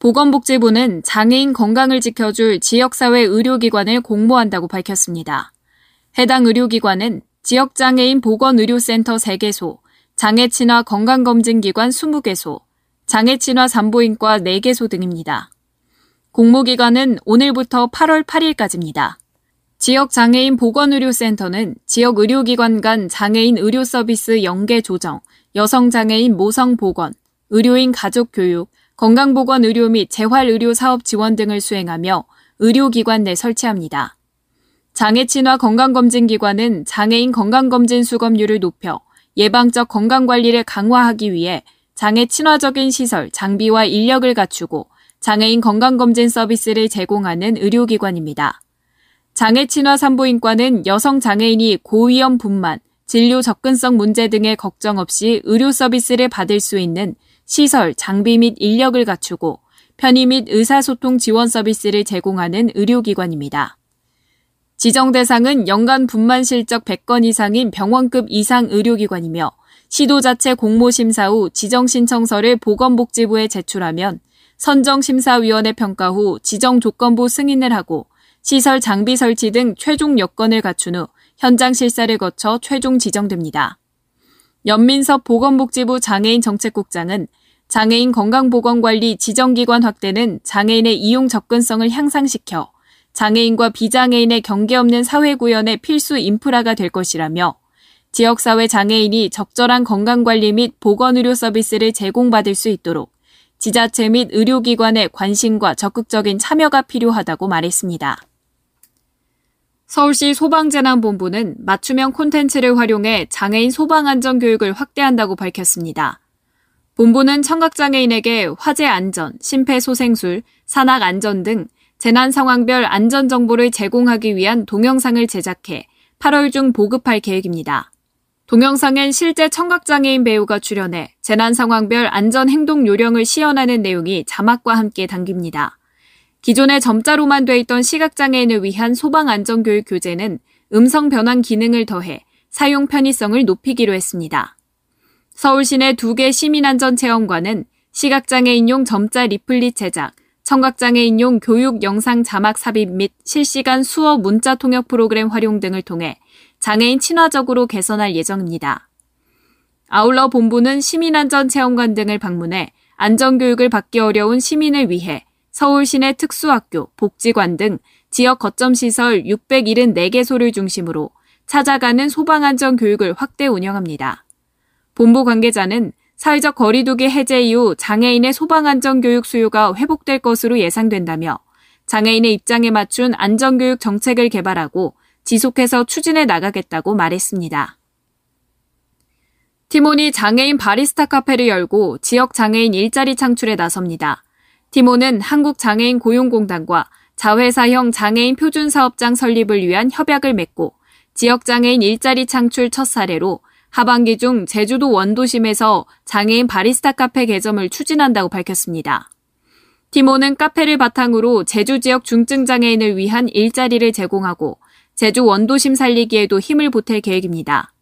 보건복지부는 장애인 건강을 지켜줄 지역사회 의료기관을 공모한다고 밝혔습니다. 해당 의료기관은 지역장애인 보건의료센터 3개소, 장애친화 건강검진기관 20개소, 장애친화 산부인과 4개소 등입니다. 공모기간은 오늘부터 8월 8일까지입니다. 지역장애인 보건의료센터는 지역 의료기관 간 장애인 의료 서비스 연계 조정, 여성장애인 모성보건, 의료인 가족교육, 건강보건 의료 및 재활의료 사업 지원 등을 수행하며 의료기관 내 설치합니다. 장애친화 건강검진기관은 장애인 건강검진 수검률을 높여 예방적 건강관리를 강화하기 위해 장애 친화적인 시설, 장비와 인력을 갖추고 장애인 건강검진 서비스를 제공하는 의료기관입니다. 장애 친화 산부인과는 여성 장애인이 고위험 분만, 진료 접근성 문제 등의 걱정 없이 의료 서비스를 받을 수 있는 시설, 장비 및 인력을 갖추고 편의 및 의사소통 지원 서비스를 제공하는 의료기관입니다. 지정 대상은 연간 분만 실적 100건 이상인 병원급 이상 의료기관이며 시도 자체 공모 심사 후 지정 신청서를 보건복지부에 제출하면 선정심사위원회 평가 후 지정 조건부 승인을 하고 시설 장비 설치 등 최종 여건을 갖춘 후 현장 실사를 거쳐 최종 지정됩니다. 연민섭 보건복지부 장애인 정책국장은 장애인 건강보건관리 지정기관 확대는 장애인의 이용 접근성을 향상시켜 장애인과 비장애인의 경계 없는 사회 구현의 필수 인프라가 될 것이라며 지역사회 장애인이 적절한 건강관리 및 보건의료 서비스를 제공받을 수 있도록 지자체 및 의료기관의 관심과 적극적인 참여가 필요하다고 말했습니다. 서울시 소방재난본부는 맞춤형 콘텐츠를 활용해 장애인 소방안전교육을 확대한다고 밝혔습니다. 본부는 청각장애인에게 화재 안전, 심폐소생술, 산악 안전 등 재난 상황별 안전 정보를 제공하기 위한 동영상을 제작해 8월 중 보급할 계획입니다. 동영상엔 실제 청각장애인 배우가 출연해 재난 상황별 안전 행동 요령을 시연하는 내용이 자막과 함께 담깁니다. 기존에 점자로만 돼 있던 시각장애인을 위한 소방 안전 교육 교재는 음성 변환 기능을 더해 사용 편의성을 높이기로 했습니다. 서울시내 두 개 시민안전체험관은 시각장애인용 점자 리플릿 제작, 청각장애인용 교육 영상 자막 삽입 및 실시간 수어 문자 통역 프로그램 활용 등을 통해 장애인 친화적으로 개선할 예정입니다. 아울러 본부는 시민안전체험관 등을 방문해 안전교육을 받기 어려운 시민을 위해 서울 시내 특수학교, 복지관 등 지역 거점 시설 674개소를 중심으로 찾아가는 소방안전 교육을 확대 운영합니다. 본부 관계자는 사회적 거리두기 해제 이후 장애인의 소방 안전 교육 수요가 회복될 것으로 예상된다며 장애인의 입장에 맞춘 안전 교육 정책을 개발하고 지속해서 추진해 나가겠다고 말했습니다. 티몬이 장애인 바리스타 카페를 열고 지역 장애인 일자리 창출에 나섭니다. 티몬은 한국장애인 고용공단과 자회사형 장애인 표준사업장 설립을 위한 협약을 맺고 지역장애인 일자리 창출 첫 사례로 하반기 중 제주도 원도심에서 장애인 바리스타 카페 개점을 추진한다고 밝혔습니다. 티모는 카페를 바탕으로 제주 지역 중증 장애인을 위한 일자리를 제공하고 제주 원도심 살리기에도 힘을 보탤 계획입니다.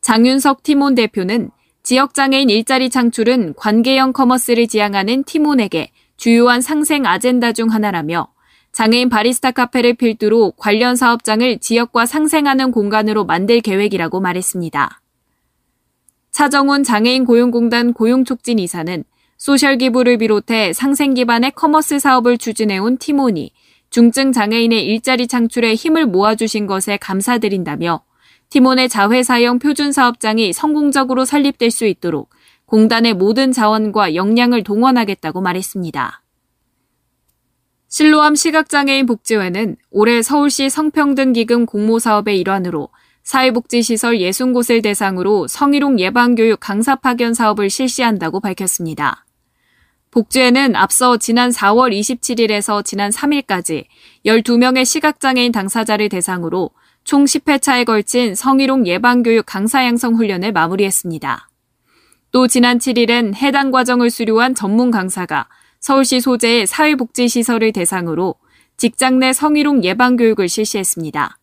장윤석 티몬 대표는 지역 장애인 일자리 창출은 관계형 commerce를 지향하는 티몬에게 주요한 상생 아젠다 중 하나라며 장애인 바리스타 카페를 필두로 관련 사업장을 지역과 상생하는 공간으로 만들 계획이라고 말했습니다. 차정훈 장애인 고용공단 고용촉진 이사는 social 기부를 비롯해 상생 기반의 commerce 사업을 추진해온 티몬이, 중증 장애인의 일자리 창출에 힘을 모아주신 것에 감사드린다며 티몬의 자회사형 표준 사업장이 성공적으로 설립될 수 있도록 공단의 모든 자원과 역량을 동원하겠다고 말했습니다. 실로암 시각장애인 복지회는 올해 서울시 성평등 기금 공모 사업의 일환으로 사회복지시설 60곳을 대상으로 성희롱 예방교육 강사 파견 사업을 실시한다고 밝혔습니다. 복지회는 앞서 지난 4월 27일에서 지난 3일까지 12명의 시각장애인 당사자를 대상으로 총 10회차에 걸친 성희롱 예방교육 강사 양성 훈련을 마무리했습니다. 또 지난 7일엔 해당 과정을 수료한 전문 강사가 서울시 소재의 사회복지시설을 대상으로 직장 내 성희롱 예방교육을 실시했습니다.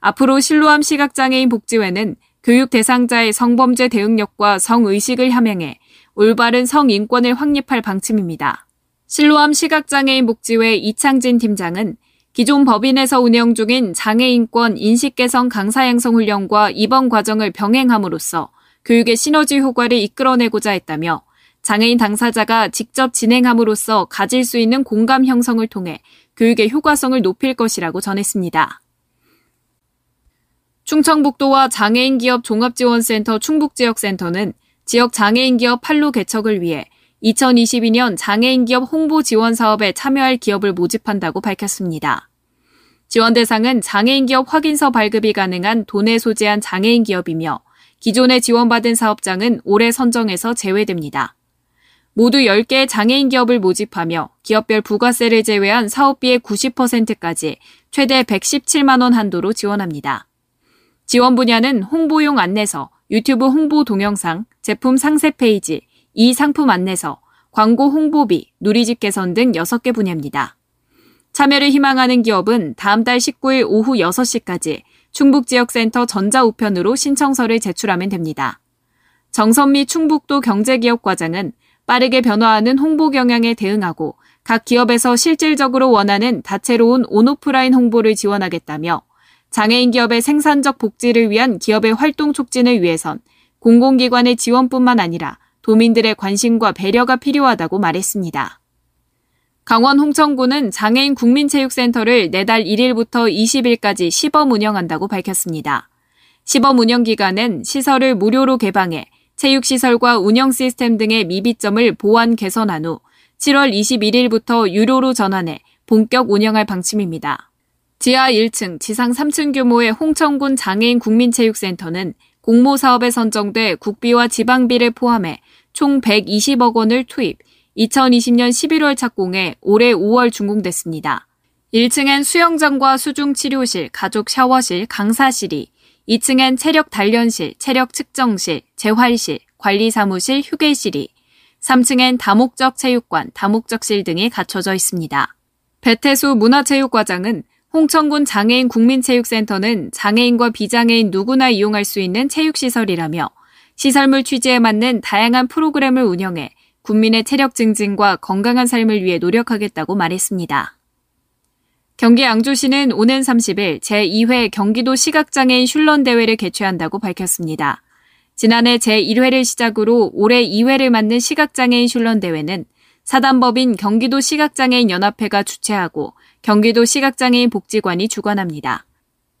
앞으로 실로암 시각장애인 복지회는 교육 대상자의 성범죄 대응력과 성의식을 함양해 올바른 성인권을 확립할 방침입니다. 실로암 시각장애인 복지회 이창진 팀장은 기존 법인에서 운영 중인 장애인권 인식개선 강사 양성 훈련과 이번 과정을 병행함으로써 교육의 시너지 효과를 이끌어내고자 했다며 장애인 당사자가 직접 진행함으로써 가질 수 있는 공감 형성을 통해 교육의 효과성을 높일 것이라고 전했습니다. 충청북도와 장애인 기업 종합지원센터 충북지역센터는 지역 장애인 기업 판로 개척을 위해 2022년 장애인 기업 홍보 지원 사업에 참여할 기업을 모집한다고 밝혔습니다. 지원 대상은 장애인 기업 확인서 발급이 가능한 도내 소재한 장애인 기업이며 기존에 지원받은 사업장은 올해 선정해서 제외됩니다. 모두 10개의 장애인 기업을 모집하며 기업별 부가세를 제외한 사업비의 90%까지 최대 117만 원 한도로 지원합니다. 지원 분야는 홍보용 안내서, 유튜브 홍보 동영상, 제품 상세 페이지, 이 상품 안내서, 광고 홍보비, 누리집 개선 등 6개 분야입니다. 참여를 희망하는 기업은 다음 달 19일 오후 6시까지 충북지역센터 전자우편으로 신청서를 제출하면 됩니다. 정선미 충북도 경제기업과장은 빠르게 변화하는 홍보 경향에 대응하고 각 기업에서 실질적으로 원하는 다채로운 온오프라인 홍보를 지원하겠다며 장애인 기업의 생산적 복지를 위한 기업의 활동 촉진을 위해선 공공기관의 지원뿐만 아니라 도민들의 관심과 배려가 필요하다고 말했습니다. 강원 홍천구는 장애인 국민체육센터를 내달 1일부터 20일까지 시범 운영한다고 밝혔습니다. 시범 운영 기간은 시설을 무료로 개방해 체육시설과 운영 시스템 등의 미비점을 보완 개선한 후 7월 21일부터 유료로 전환해 본격 운영할 방침입니다. 지하 1층, 지상 3층 규모의 홍천군 장애인 국민체육센터는 공모 사업에 선정돼 국비와 지방비를 포함해 총 120억 원을 투입, 2020년 11월 착공해 올해 5월 준공됐습니다. 1층엔 수영장과 수중치료실, 가족 샤워실, 강사실이, 2층엔 체력 단련실, 체력 측정실, 재활실, 관리사무실, 휴게실이, 3층엔 다목적 체육관, 다목적실 등이 갖춰져 있습니다. 배태수 문화체육과장은 홍천군 장애인 국민체육센터는 장애인과 비장애인 누구나 이용할 수 있는 체육시설이라며 시설물 취지에 맞는 다양한 프로그램을 운영해 국민의 체력 증진과 건강한 삶을 위해 노력하겠다고 말했습니다. 경기 양주시는 오는 30일 제2회 경기도 시각장애인 슐런 대회를 개최한다고 밝혔습니다. 지난해 제1회를 시작으로 올해 2회를 맞는 시각장애인 슐런 대회는 사단법인 경기도 시각장애인 연합회가 주최하고 경기도 시각장애인 복지관이 주관합니다.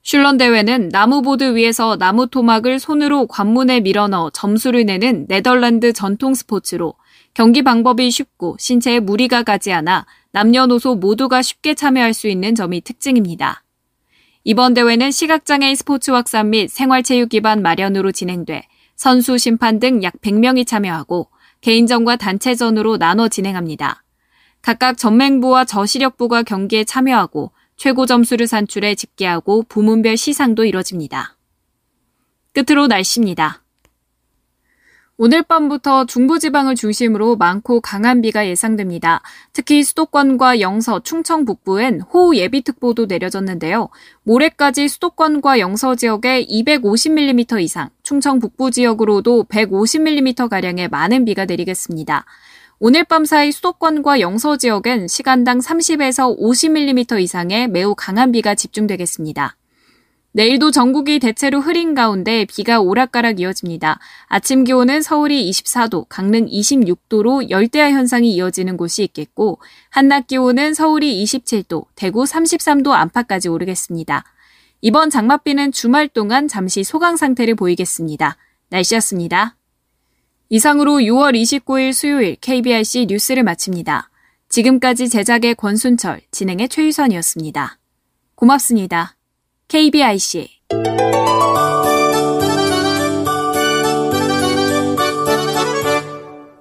슐런 대회는 나무보드 위에서 나무 토막을 손으로 관문에 밀어넣어 점수를 내는 네덜란드 전통 스포츠로 경기 방법이 쉽고 신체에 무리가 가지 않아 남녀노소 모두가 쉽게 참여할 수 있는 점이 특징입니다. 이번 대회는 시각장애인 스포츠 확산 및 생활체육 기반 마련으로 진행돼 선수, 심판 등 약 100명이 참여하고 개인전과 단체전으로 나눠 진행합니다. 각각 전맹부와 저시력부가 경기에 참여하고 최고 점수를 산출해 집계하고 부문별 시상도 이뤄집니다. 끝으로 날씨입니다. 오늘 밤부터 중부지방을 중심으로 많고 강한 비가 예상됩니다. 특히 수도권과 영서, 충청 북부엔 호우 예비특보도 내려졌는데요. 모레까지 수도권과 영서 지역에 250mm 이상, 충청 북부 지역으로도 150mm가량의 많은 비가 내리겠습니다. 오늘 밤 사이 수도권과 영서 지역엔 시간당 30에서 50mm 이상의 매우 강한 비가 집중되겠습니다. 내일도 전국이 대체로 흐린 가운데 비가 오락가락 이어집니다. 아침 기온은 서울이 24도, 강릉 26도로 열대야 현상이 이어지는 곳이 있겠고, 한낮 기온은 서울이 27도, 대구 33도 안팎까지 오르겠습니다. 이번 장맛비는 주말 동안 잠시 소강 상태를 보이겠습니다. 날씨였습니다. 이상으로 6월 29일 수요일 KBRC 뉴스를 마칩니다. 지금까지 제작의 권순철, 진행의 최유선이었습니다. 고맙습니다. KBIC